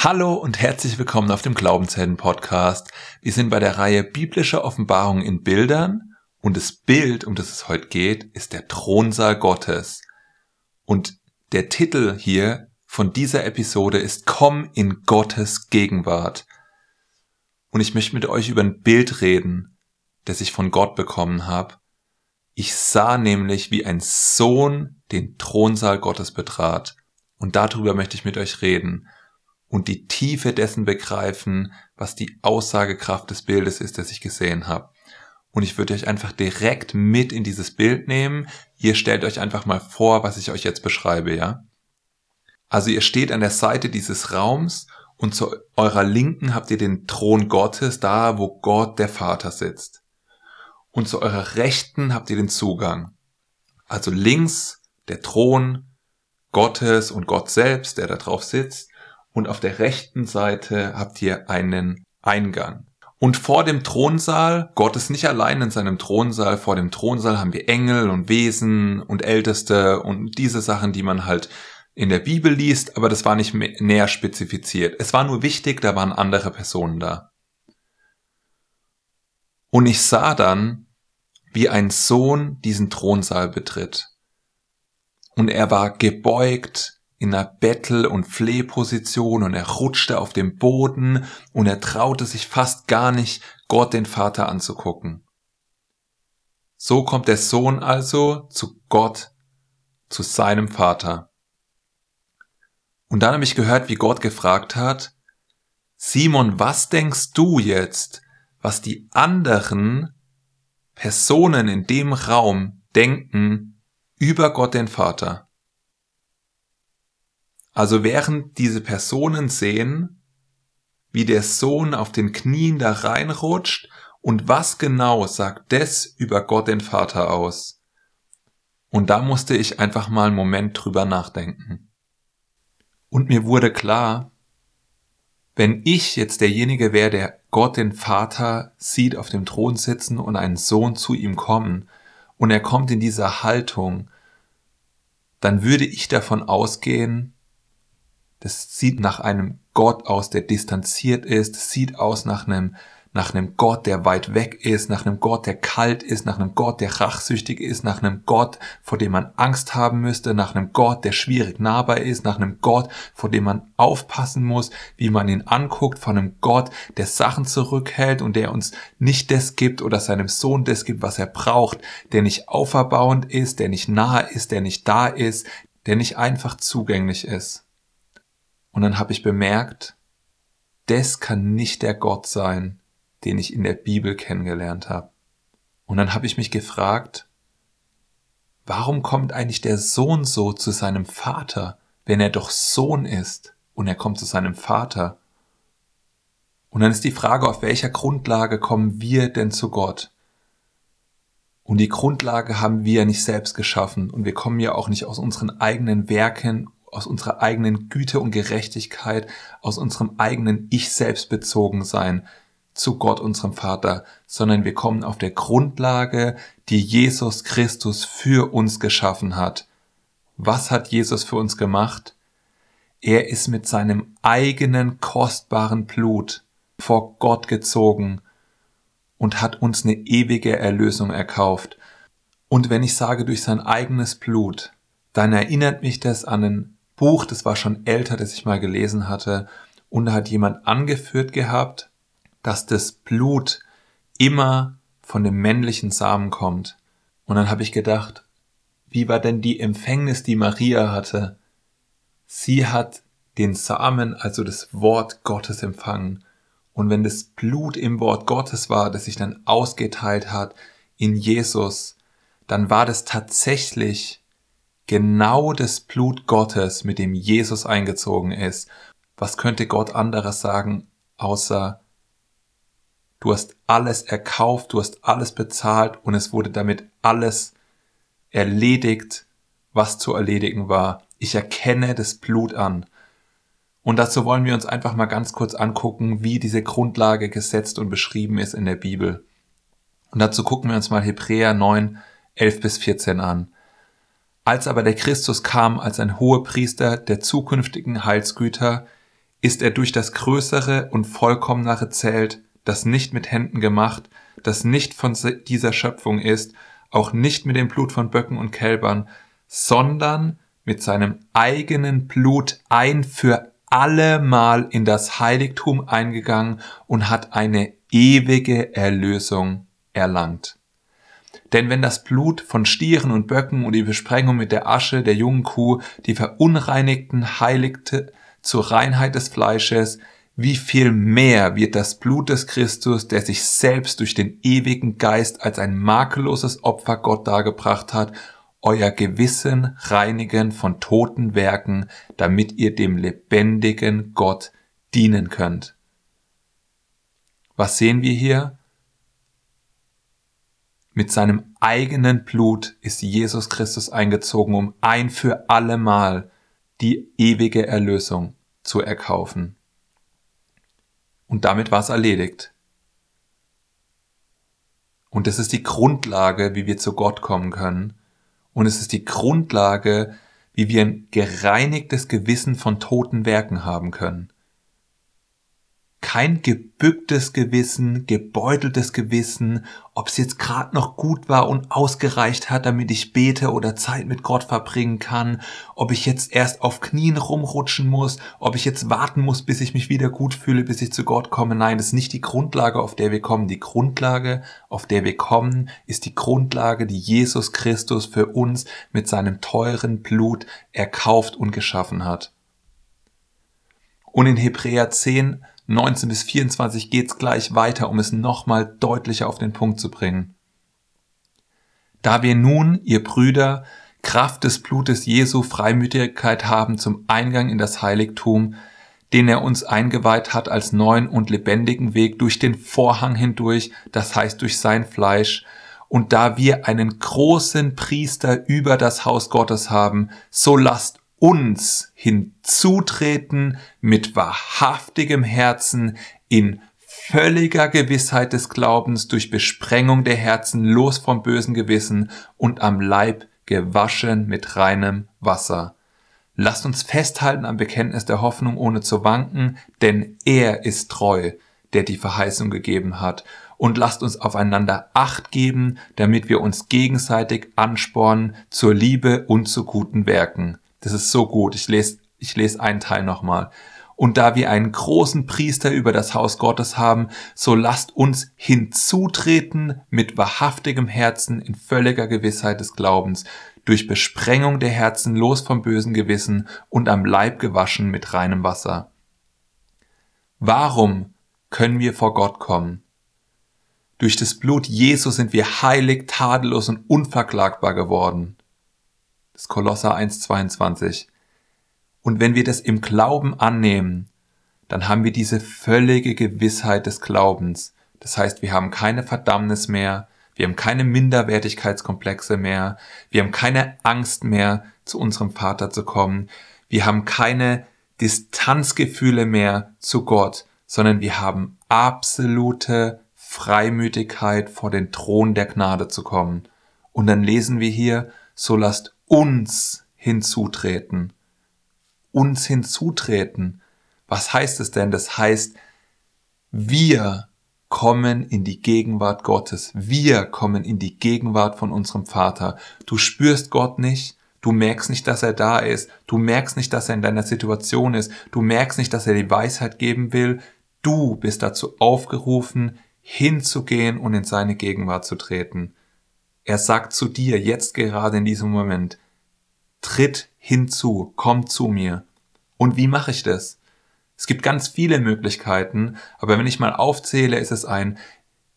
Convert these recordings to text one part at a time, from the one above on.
Hallo und herzlich willkommen auf dem Glaubenshelden Podcast. Wir sind bei der Reihe biblische Offenbarungen in Bildern und das Bild, um das es heute geht, ist der Thronsaal Gottes. Und der Titel hier von dieser Episode ist Komm in Gottes Gegenwart. Und ich möchte mit euch über ein Bild reden, das ich von Gott bekommen habe. Ich sah nämlich, wie ein Sohn den Thronsaal Gottes betrat. Und darüber möchte ich mit euch reden und die Tiefe dessen begreifen, was die Aussagekraft des Bildes ist, das ich gesehen habe. Und ich würde euch einfach direkt mit in dieses Bild nehmen. Ihr stellt euch einfach mal vor, was ich euch jetzt beschreibe, ja? Also ihr steht an der Seite dieses Raums und zu eurer Linken habt ihr den Thron Gottes, da wo Gott der Vater sitzt. Und zu eurer Rechten habt ihr den Zugang. Also links der Thron Gottes und Gott selbst, der da drauf sitzt und auf der rechten Seite habt ihr einen Eingang. Und vor dem Thronsaal, Gott ist nicht allein in seinem Thronsaal, vor dem Thronsaal haben wir Engel und Wesen und Älteste und diese Sachen, die man halt in der Bibel liest, aber das war nicht näher spezifiziert. Es war nur wichtig, da waren andere Personen da. Und ich sah dann, wie ein Sohn diesen Thronsaal betritt. Und er war gebeugt in einer Bettel- und Flehposition und er rutschte auf dem Boden und er traute sich fast gar nicht, Gott den Vater anzugucken. So kommt der Sohn also zu Gott, zu seinem Vater. Und dann habe ich gehört, wie Gott gefragt hat, Simon, was denkst du jetzt, was die anderen Personen in dem Raum denken über Gott den Vater? Also während diese Personen sehen, wie der Sohn auf den Knien da reinrutscht und was genau sagt das über Gott den Vater aus? Und da musste ich einfach mal einen Moment drüber nachdenken. Und mir wurde klar, wenn ich jetzt derjenige wäre, der Gott den Vater sieht auf dem Thron sitzen und einen Sohn zu ihm kommen, und er kommt in dieser Haltung, dann würde ich davon ausgehen, das sieht nach einem Gott aus, der distanziert ist. Das sieht aus nach einem, nach einem Gott, der weit weg ist, nach einem Gott, der kalt ist, nach einem Gott, der rachsüchtig ist, nach einem Gott, vor dem man Angst haben müsste, nach einem Gott, der schwierig nahbar ist, nach einem Gott, vor dem man aufpassen muss, wie man ihn anguckt, von einem Gott, der Sachen zurückhält und der uns nicht das gibt oder seinem Sohn das gibt, was er braucht, der nicht auferbauend ist, der nicht nahe ist, der nicht da ist, der nicht einfach zugänglich ist. Und dann habe ich bemerkt, das kann nicht der Gott sein, den ich in der Bibel kennengelernt habe. Und dann habe ich mich gefragt, warum kommt eigentlich der Sohn so zu seinem Vater, wenn er doch Sohn ist und er kommt zu seinem Vater? Und dann ist die Frage, auf welcher Grundlage kommen wir denn zu Gott? Und die Grundlage haben wir ja nicht selbst geschaffen und wir kommen ja auch nicht aus unseren eigenen Werken aus unserer eigenen Güte und Gerechtigkeit, aus unserem eigenen Ich selbst bezogen sein zu Gott, unserem Vater, sondern wir kommen auf der Grundlage, die Jesus Christus für uns geschaffen hat. Was hat Jesus für uns gemacht? Er ist mit seinem eigenen kostbaren Blut vor Gott gezogen und hat uns eine ewige Erlösung erkauft. Und wenn ich sage durch sein eigenes Blut, dann erinnert mich das an einen Buch, das war schon älter, das ich mal gelesen hatte, und da hat jemand angeführt gehabt, dass das Blut immer von dem männlichen Samen kommt. Und dann habe ich gedacht, wie war denn die Empfängnis, die Maria hatte? Sie hat den Samen, also das Wort Gottes empfangen. Und wenn das Blut im Wort Gottes war, das sich dann ausgeteilt hat in Jesus, dann war das tatsächlich genau das Blut Gottes, mit dem Jesus eingezogen ist. Was könnte Gott anderes sagen, außer du hast alles erkauft, du hast alles bezahlt und es wurde damit alles erledigt, was zu erledigen war. Ich erkenne das Blut an. Und dazu wollen wir uns einfach mal ganz kurz angucken, wie diese Grundlage gesetzt und beschrieben ist in der Bibel. Und dazu gucken wir uns mal Hebräer 9, 11 bis 14 an. Als aber der Christus kam als ein Hohepriester der zukünftigen Heilsgüter, ist er durch das größere und vollkommenere Zelt, das nicht mit Händen gemacht, das nicht von dieser Schöpfung ist, auch nicht mit dem Blut von Böcken und Kälbern, sondern mit seinem eigenen Blut ein für allemal in das Heiligtum eingegangen und hat eine ewige Erlösung erlangt. Denn wenn das Blut von Stieren und Böcken und die Besprengung mit der Asche der jungen Kuh die Verunreinigten heiligte zur Reinheit des Fleisches, wie viel mehr wird das Blut des Christus, der sich selbst durch den ewigen Geist als ein makelloses Opfer Gott dargebracht hat, euer Gewissen reinigen von toten Werken, damit ihr dem lebendigen Gott dienen könnt. Was sehen wir hier? Mit seinem eigenen Blut ist Jesus Christus eingezogen, um ein für allemal die ewige Erlösung zu erkaufen. Und damit war es erledigt. Und es ist die Grundlage, wie wir zu Gott kommen können. Und es ist die Grundlage, wie wir ein gereinigtes Gewissen von toten Werken haben können kein gebücktes Gewissen, gebeuteltes Gewissen, ob es jetzt gerade noch gut war und ausgereicht hat, damit ich bete oder Zeit mit Gott verbringen kann, ob ich jetzt erst auf Knien rumrutschen muss, ob ich jetzt warten muss, bis ich mich wieder gut fühle, bis ich zu Gott komme. Nein, das ist nicht die Grundlage, auf der wir kommen. Die Grundlage, auf der wir kommen, ist die Grundlage, die Jesus Christus für uns mit seinem teuren Blut erkauft und geschaffen hat. Und in Hebräer 10 19 bis 24 geht's gleich weiter, um es nochmal deutlicher auf den Punkt zu bringen. Da wir nun, ihr Brüder, Kraft des Blutes Jesu Freimütigkeit haben zum Eingang in das Heiligtum, den er uns eingeweiht hat als neuen und lebendigen Weg durch den Vorhang hindurch, das heißt durch sein Fleisch, und da wir einen großen Priester über das Haus Gottes haben, so lasst uns hinzutreten mit wahrhaftigem Herzen in völliger Gewissheit des Glaubens durch Besprengung der Herzen los vom bösen Gewissen und am Leib gewaschen mit reinem Wasser. Lasst uns festhalten am Bekenntnis der Hoffnung ohne zu wanken, denn er ist treu, der die Verheißung gegeben hat. Und lasst uns aufeinander Acht geben, damit wir uns gegenseitig anspornen zur Liebe und zu guten Werken. Das ist so gut. Ich lese, ich lese einen Teil nochmal. Und da wir einen großen Priester über das Haus Gottes haben, so lasst uns hinzutreten mit wahrhaftigem Herzen in völliger Gewissheit des Glaubens, durch Besprengung der Herzen los vom bösen Gewissen und am Leib gewaschen mit reinem Wasser. Warum können wir vor Gott kommen? Durch das Blut Jesu sind wir heilig, tadellos und unverklagbar geworden. Das Kolosser 1,22. Und wenn wir das im Glauben annehmen, dann haben wir diese völlige Gewissheit des Glaubens. Das heißt, wir haben keine Verdammnis mehr, wir haben keine Minderwertigkeitskomplexe mehr, wir haben keine Angst mehr, zu unserem Vater zu kommen, wir haben keine Distanzgefühle mehr zu Gott, sondern wir haben absolute Freimütigkeit vor den Thron der Gnade zu kommen. Und dann lesen wir hier, so lasst uns hinzutreten. Uns hinzutreten. Was heißt es denn? Das heißt, wir kommen in die Gegenwart Gottes. Wir kommen in die Gegenwart von unserem Vater. Du spürst Gott nicht. Du merkst nicht, dass er da ist. Du merkst nicht, dass er in deiner Situation ist. Du merkst nicht, dass er die Weisheit geben will. Du bist dazu aufgerufen, hinzugehen und in seine Gegenwart zu treten. Er sagt zu dir jetzt gerade in diesem Moment, tritt hinzu, komm zu mir. Und wie mache ich das? Es gibt ganz viele Möglichkeiten, aber wenn ich mal aufzähle, ist es ein,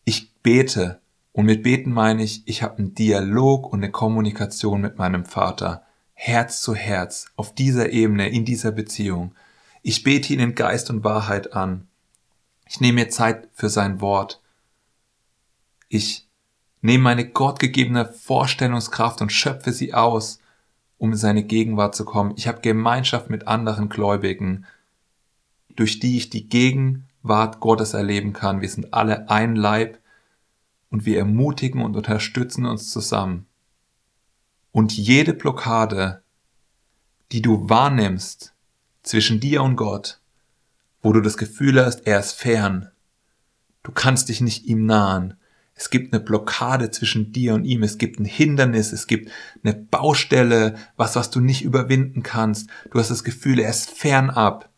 ich bete. Und mit beten meine ich, ich habe einen Dialog und eine Kommunikation mit meinem Vater. Herz zu Herz, auf dieser Ebene, in dieser Beziehung. Ich bete ihn in Geist und Wahrheit an. Ich nehme mir Zeit für sein Wort. Ich nehme meine gottgegebene Vorstellungskraft und schöpfe sie aus, um in seine Gegenwart zu kommen. Ich habe Gemeinschaft mit anderen Gläubigen, durch die ich die Gegenwart Gottes erleben kann. Wir sind alle ein Leib und wir ermutigen und unterstützen uns zusammen. Und jede Blockade, die du wahrnimmst zwischen dir und Gott, wo du das Gefühl hast, er ist fern. Du kannst dich nicht ihm nahen. Es gibt eine Blockade zwischen dir und ihm. Es gibt ein Hindernis. Es gibt eine Baustelle, was, was du nicht überwinden kannst. Du hast das Gefühl, er ist fernab.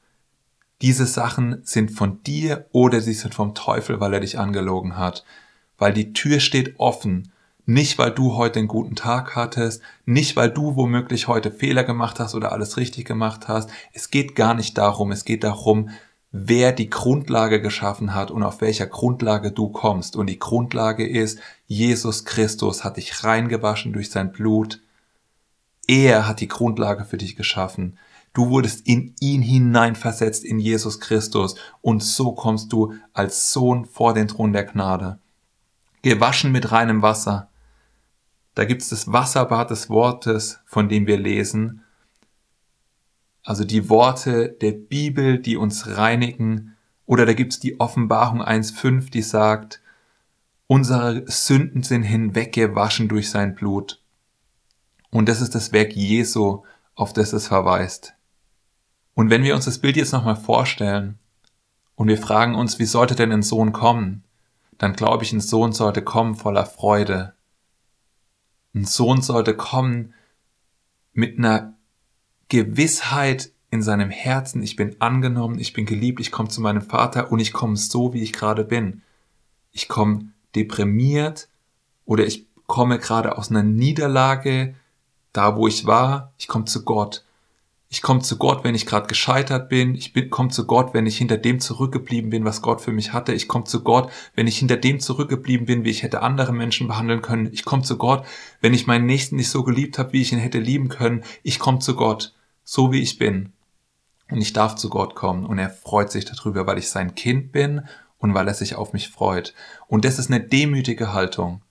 Diese Sachen sind von dir oder sie sind vom Teufel, weil er dich angelogen hat. Weil die Tür steht offen. Nicht, weil du heute einen guten Tag hattest, nicht, weil du womöglich heute Fehler gemacht hast oder alles richtig gemacht hast. Es geht gar nicht darum. Es geht darum, wer die Grundlage geschaffen hat und auf welcher Grundlage du kommst. Und die Grundlage ist, Jesus Christus hat dich reingewaschen durch sein Blut. Er hat die Grundlage für dich geschaffen. Du wurdest in ihn hineinversetzt, in Jesus Christus. Und so kommst du als Sohn vor den Thron der Gnade. Gewaschen mit reinem Wasser. Da gibt es das Wasserbad des Wortes, von dem wir lesen. Also die Worte der Bibel, die uns reinigen. Oder da gibt's die Offenbarung 1.5, die sagt, unsere Sünden sind hinweggewaschen durch sein Blut. Und das ist das Werk Jesu, auf das es verweist. Und wenn wir uns das Bild jetzt nochmal vorstellen und wir fragen uns, wie sollte denn ein Sohn kommen, dann glaube ich, ein Sohn sollte kommen voller Freude. Ein Sohn sollte kommen mit einer Gewissheit in seinem Herzen, ich bin angenommen, ich bin geliebt, ich komme zu meinem Vater und ich komme so, wie ich gerade bin. Ich komme deprimiert oder ich komme gerade aus einer Niederlage, da wo ich war, ich komme zu Gott. Ich komme zu Gott, wenn ich gerade gescheitert bin. Ich komme zu Gott, wenn ich hinter dem zurückgeblieben bin, was Gott für mich hatte. Ich komme zu Gott, wenn ich hinter dem zurückgeblieben bin, wie ich hätte andere Menschen behandeln können. Ich komme zu Gott, wenn ich meinen Nächsten nicht so geliebt habe, wie ich ihn hätte lieben können. Ich komme zu Gott so wie ich bin. Und ich darf zu Gott kommen und er freut sich darüber, weil ich sein Kind bin und weil er sich auf mich freut. Und das ist eine demütige Haltung.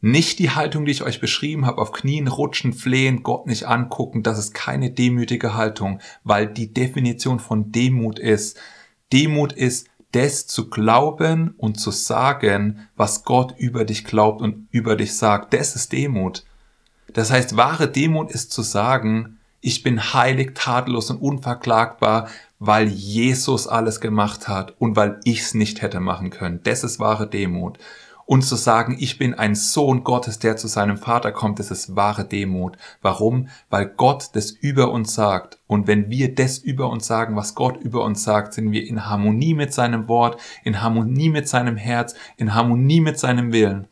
Nicht die Haltung, die ich euch beschrieben habe, auf Knien rutschen, flehen, Gott nicht angucken, das ist keine demütige Haltung, weil die Definition von Demut ist, Demut ist, das zu glauben und zu sagen, was Gott über dich glaubt und über dich sagt. Das ist Demut. Das heißt, wahre Demut ist zu sagen, ich bin heilig, tadellos und unverklagbar, weil Jesus alles gemacht hat und weil ich's nicht hätte machen können. Das ist wahre Demut. Und zu sagen, ich bin ein Sohn Gottes, der zu seinem Vater kommt, das ist wahre Demut. Warum? Weil Gott das über uns sagt. Und wenn wir das über uns sagen, was Gott über uns sagt, sind wir in Harmonie mit seinem Wort, in Harmonie mit seinem Herz, in Harmonie mit seinem Willen.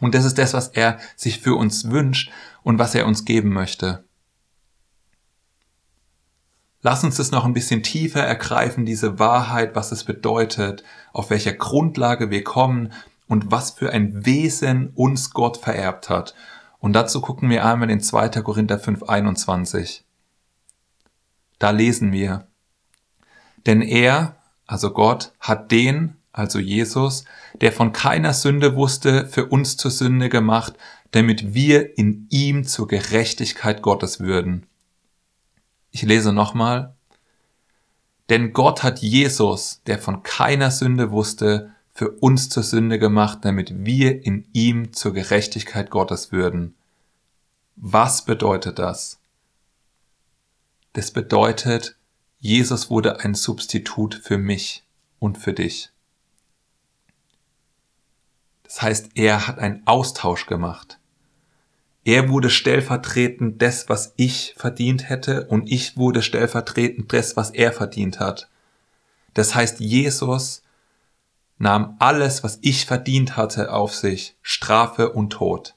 Und das ist das, was er sich für uns wünscht und was er uns geben möchte. Lass uns das noch ein bisschen tiefer ergreifen, diese Wahrheit, was es bedeutet, auf welcher Grundlage wir kommen und was für ein Wesen uns Gott vererbt hat. Und dazu gucken wir einmal in 2. Korinther 5, 21. Da lesen wir, denn er, also Gott, hat den, also Jesus, der von keiner Sünde wusste, für uns zur Sünde gemacht, damit wir in ihm zur Gerechtigkeit Gottes würden. Ich lese nochmal. Denn Gott hat Jesus, der von keiner Sünde wusste, für uns zur Sünde gemacht, damit wir in ihm zur Gerechtigkeit Gottes würden. Was bedeutet das? Das bedeutet, Jesus wurde ein Substitut für mich und für dich. Das heißt, er hat einen Austausch gemacht. Er wurde stellvertretend des, was ich verdient hätte, und ich wurde stellvertretend des, was er verdient hat. Das heißt, Jesus nahm alles, was ich verdient hatte, auf sich, Strafe und Tod.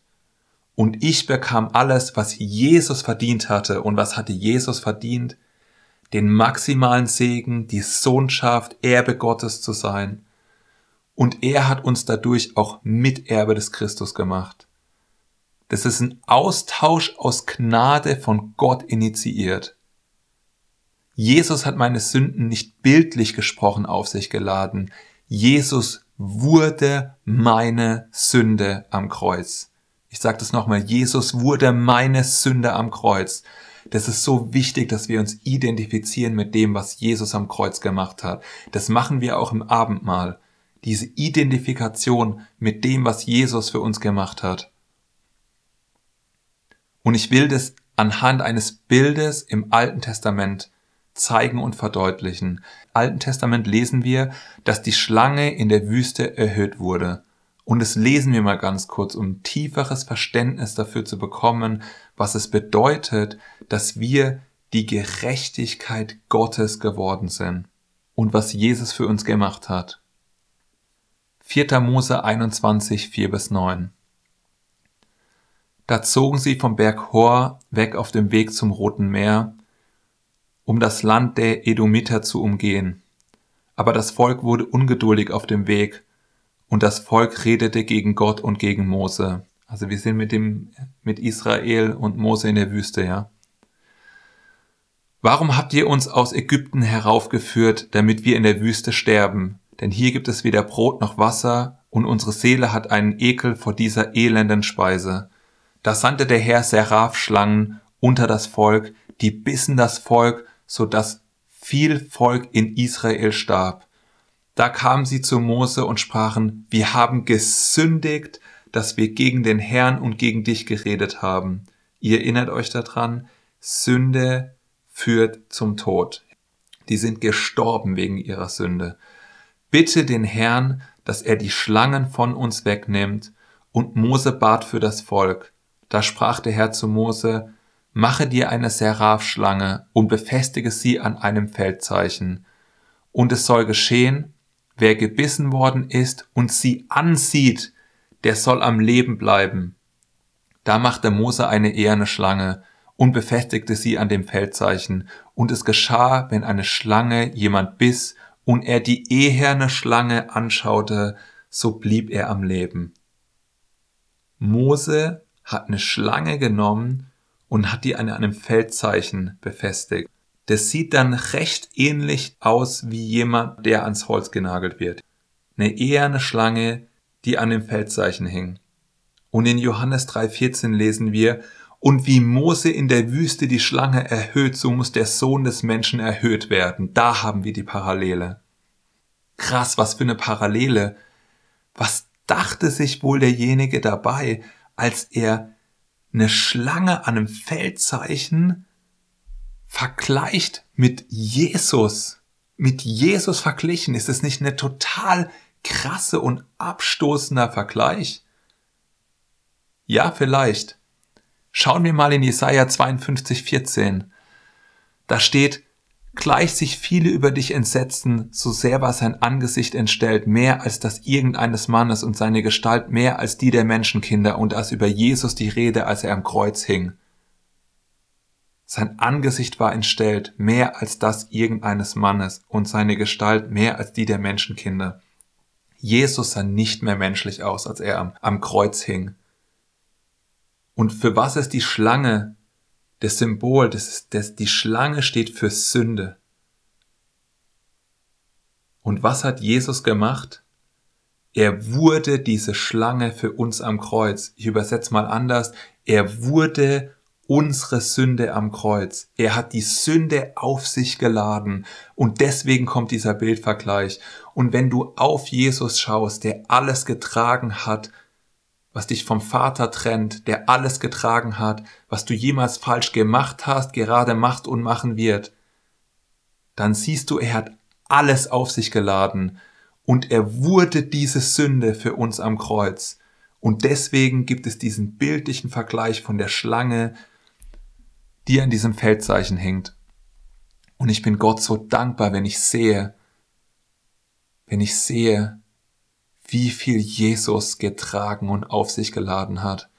Und ich bekam alles, was Jesus verdient hatte. Und was hatte Jesus verdient? Den maximalen Segen, die Sohnschaft, Erbe Gottes zu sein. Und er hat uns dadurch auch Miterbe des Christus gemacht. Das ist ein Austausch aus Gnade von Gott initiiert. Jesus hat meine Sünden nicht bildlich gesprochen auf sich geladen. Jesus wurde meine Sünde am Kreuz. Ich sage das nochmal, Jesus wurde meine Sünde am Kreuz. Das ist so wichtig, dass wir uns identifizieren mit dem, was Jesus am Kreuz gemacht hat. Das machen wir auch im Abendmahl. Diese Identifikation mit dem, was Jesus für uns gemacht hat. Und ich will das anhand eines Bildes im Alten Testament zeigen und verdeutlichen. Im Alten Testament lesen wir, dass die Schlange in der Wüste erhöht wurde. Und das lesen wir mal ganz kurz, um tieferes Verständnis dafür zu bekommen, was es bedeutet, dass wir die Gerechtigkeit Gottes geworden sind und was Jesus für uns gemacht hat. 4. Mose 21, 4 bis 9. Da zogen sie vom Berg Hor weg auf dem Weg zum Roten Meer, um das Land der Edomiter zu umgehen. Aber das Volk wurde ungeduldig auf dem Weg, und das Volk redete gegen Gott und gegen Mose. Also wir sind mit dem, mit Israel und Mose in der Wüste, ja. Warum habt ihr uns aus Ägypten heraufgeführt, damit wir in der Wüste sterben? Denn hier gibt es weder Brot noch Wasser, und unsere Seele hat einen Ekel vor dieser elenden Speise. Da sandte der Herr Seraph-Schlangen unter das Volk, die bissen das Volk, so dass viel Volk in Israel starb. Da kamen sie zu Mose und sprachen, wir haben gesündigt, dass wir gegen den Herrn und gegen dich geredet haben. Ihr erinnert euch daran, Sünde führt zum Tod. Die sind gestorben wegen ihrer Sünde. Bitte den Herrn, dass er die Schlangen von uns wegnimmt. Und Mose bat für das Volk. Da sprach der Herr zu Mose, Mache dir eine Seraph-Schlange und befestige sie an einem Feldzeichen. Und es soll geschehen, wer gebissen worden ist und sie ansieht, der soll am Leben bleiben. Da machte Mose eine eherne Schlange und befestigte sie an dem Feldzeichen. Und es geschah, wenn eine Schlange jemand biss und er die eherne Schlange anschaute, so blieb er am Leben. Mose hat eine Schlange genommen und hat die an einem Feldzeichen befestigt. Das sieht dann recht ähnlich aus wie jemand, der ans Holz genagelt wird. Eine eherne Schlange, die an dem Feldzeichen hing. Und in Johannes 3,14 lesen wir, und wie Mose in der Wüste die Schlange erhöht, so muss der Sohn des Menschen erhöht werden. Da haben wir die Parallele. Krass, was für eine Parallele. Was dachte sich wohl derjenige dabei, als er eine Schlange an einem Feldzeichen vergleicht mit Jesus, mit Jesus verglichen, ist es nicht eine total krasse und abstoßender Vergleich? Ja, vielleicht. Schauen wir mal in Jesaja 52, 14. Da steht, Gleich sich viele über dich entsetzen, so sehr war sein Angesicht entstellt, mehr als das irgendeines Mannes und seine Gestalt mehr als die der Menschenkinder und als über Jesus die Rede, als er am Kreuz hing. Sein Angesicht war entstellt, mehr als das irgendeines Mannes und seine Gestalt mehr als die der Menschenkinder. Jesus sah nicht mehr menschlich aus, als er am, am Kreuz hing. Und für was ist die Schlange das Symbol, das, das, die Schlange steht für Sünde. Und was hat Jesus gemacht? Er wurde diese Schlange für uns am Kreuz. Ich übersetze mal anders. Er wurde unsere Sünde am Kreuz. Er hat die Sünde auf sich geladen. Und deswegen kommt dieser Bildvergleich. Und wenn du auf Jesus schaust, der alles getragen hat, was dich vom Vater trennt, der alles getragen hat, was du jemals falsch gemacht hast, gerade macht und machen wird, dann siehst du, er hat alles auf sich geladen und er wurde diese Sünde für uns am Kreuz. Und deswegen gibt es diesen bildlichen Vergleich von der Schlange, die an diesem Feldzeichen hängt. Und ich bin Gott so dankbar, wenn ich sehe, wenn ich sehe, wie viel Jesus getragen und auf sich geladen hat.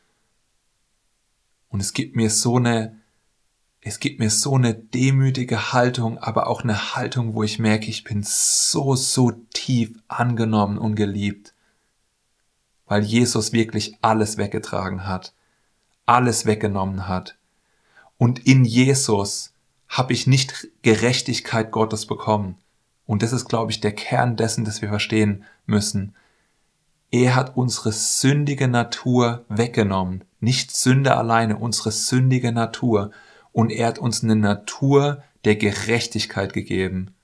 Und es gibt mir so eine, es gibt mir so eine demütige Haltung, aber auch eine Haltung, wo ich merke, ich bin so, so tief angenommen und geliebt, weil Jesus wirklich alles weggetragen hat, alles weggenommen hat. Und in Jesus habe ich nicht Gerechtigkeit Gottes bekommen. Und das ist, glaube ich, der Kern dessen, das wir verstehen müssen. Er hat unsere sündige Natur weggenommen. Nicht Sünde alleine, unsere sündige Natur. Und er hat uns eine Natur der Gerechtigkeit gegeben.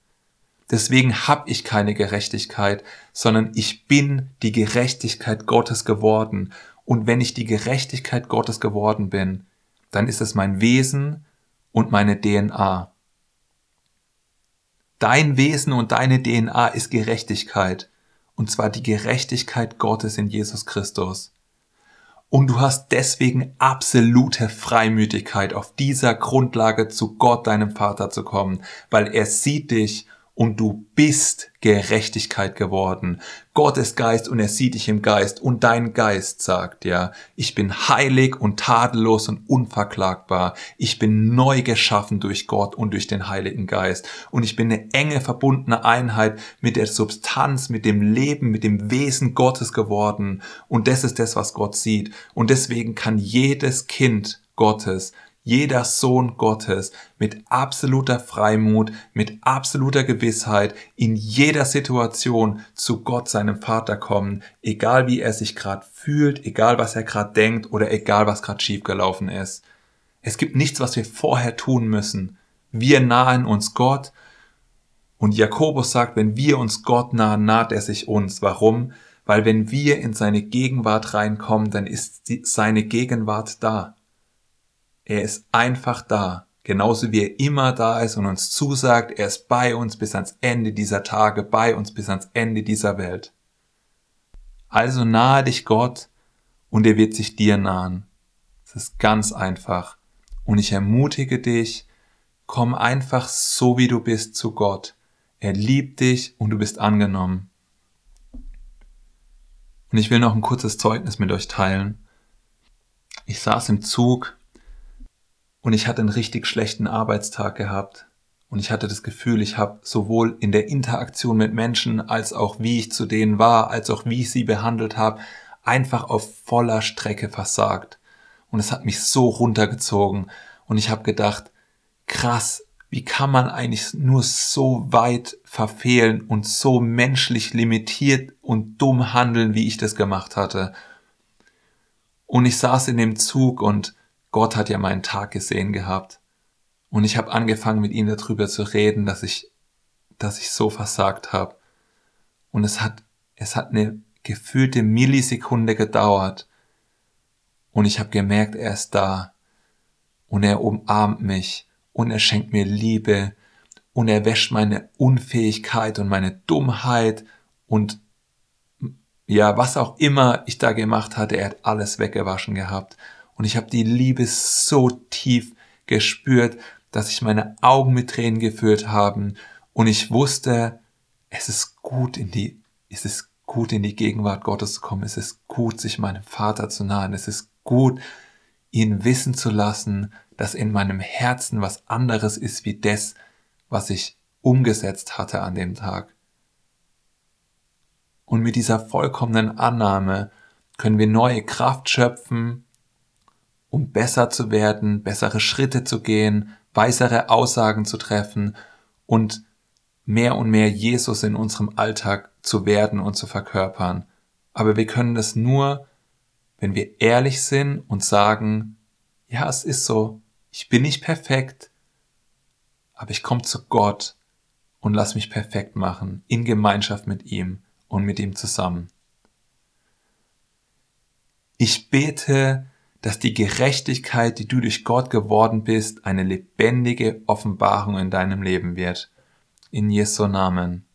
Deswegen habe ich keine Gerechtigkeit, sondern ich bin die Gerechtigkeit Gottes geworden. Und wenn ich die Gerechtigkeit Gottes geworden bin, dann ist es mein Wesen und meine DNA. Dein Wesen und deine DNA ist Gerechtigkeit. Und zwar die Gerechtigkeit Gottes in Jesus Christus. Und du hast deswegen absolute Freimütigkeit, auf dieser Grundlage zu Gott, deinem Vater, zu kommen, weil er sieht dich und du bist Gerechtigkeit geworden. Gott ist Geist und er sieht dich im Geist und dein Geist sagt, ja, ich bin heilig und tadellos und unverklagbar. Ich bin neu geschaffen durch Gott und durch den Heiligen Geist und ich bin eine enge verbundene Einheit mit der Substanz, mit dem Leben, mit dem Wesen Gottes geworden und das ist das, was Gott sieht und deswegen kann jedes Kind Gottes jeder Sohn Gottes mit absoluter Freimut, mit absoluter Gewissheit in jeder Situation zu Gott, seinem Vater kommen, egal wie er sich gerade fühlt, egal was er gerade denkt oder egal was gerade schiefgelaufen ist. Es gibt nichts, was wir vorher tun müssen. Wir nahen uns Gott und Jakobus sagt, wenn wir uns Gott nahen, naht er sich uns. Warum? Weil wenn wir in seine Gegenwart reinkommen, dann ist seine Gegenwart da. Er ist einfach da, genauso wie er immer da ist und uns zusagt, er ist bei uns bis ans Ende dieser Tage, bei uns bis ans Ende dieser Welt. Also nahe dich Gott und er wird sich dir nahen. Es ist ganz einfach. Und ich ermutige dich, komm einfach so wie du bist zu Gott. Er liebt dich und du bist angenommen. Und ich will noch ein kurzes Zeugnis mit euch teilen. Ich saß im Zug und ich hatte einen richtig schlechten Arbeitstag gehabt. Und ich hatte das Gefühl, ich habe sowohl in der Interaktion mit Menschen, als auch wie ich zu denen war, als auch wie ich sie behandelt habe, einfach auf voller Strecke versagt. Und es hat mich so runtergezogen. Und ich habe gedacht, krass, wie kann man eigentlich nur so weit verfehlen und so menschlich limitiert und dumm handeln, wie ich das gemacht hatte. Und ich saß in dem Zug und Gott hat ja meinen Tag gesehen gehabt. Und ich habe angefangen mit ihm darüber zu reden, dass ich, dass ich so versagt habe. Und es hat, es hat eine gefühlte Millisekunde gedauert. Und ich habe gemerkt, er ist da. Und er umarmt mich. Und er schenkt mir Liebe. Und er wäscht meine Unfähigkeit und meine Dummheit und ja, was auch immer ich da gemacht hatte, er hat alles weggewaschen gehabt. Und ich habe die Liebe so tief gespürt, dass ich meine Augen mit Tränen geführt haben und ich wusste, es ist gut in die, es ist gut in die Gegenwart Gottes zu kommen. Es ist gut, sich meinem Vater zu nahen. Es ist gut, ihn wissen zu lassen, dass in meinem Herzen was anderes ist wie das, was ich umgesetzt hatte an dem Tag. Und mit dieser vollkommenen Annahme können wir neue Kraft schöpfen, um besser zu werden, bessere Schritte zu gehen, weisere Aussagen zu treffen und mehr und mehr Jesus in unserem Alltag zu werden und zu verkörpern. Aber wir können das nur, wenn wir ehrlich sind und sagen, ja, es ist so, ich bin nicht perfekt, aber ich komme zu Gott und lass mich perfekt machen, in Gemeinschaft mit ihm und mit ihm zusammen. Ich bete, dass die Gerechtigkeit, die du durch Gott geworden bist, eine lebendige Offenbarung in deinem Leben wird. In Jesu Namen.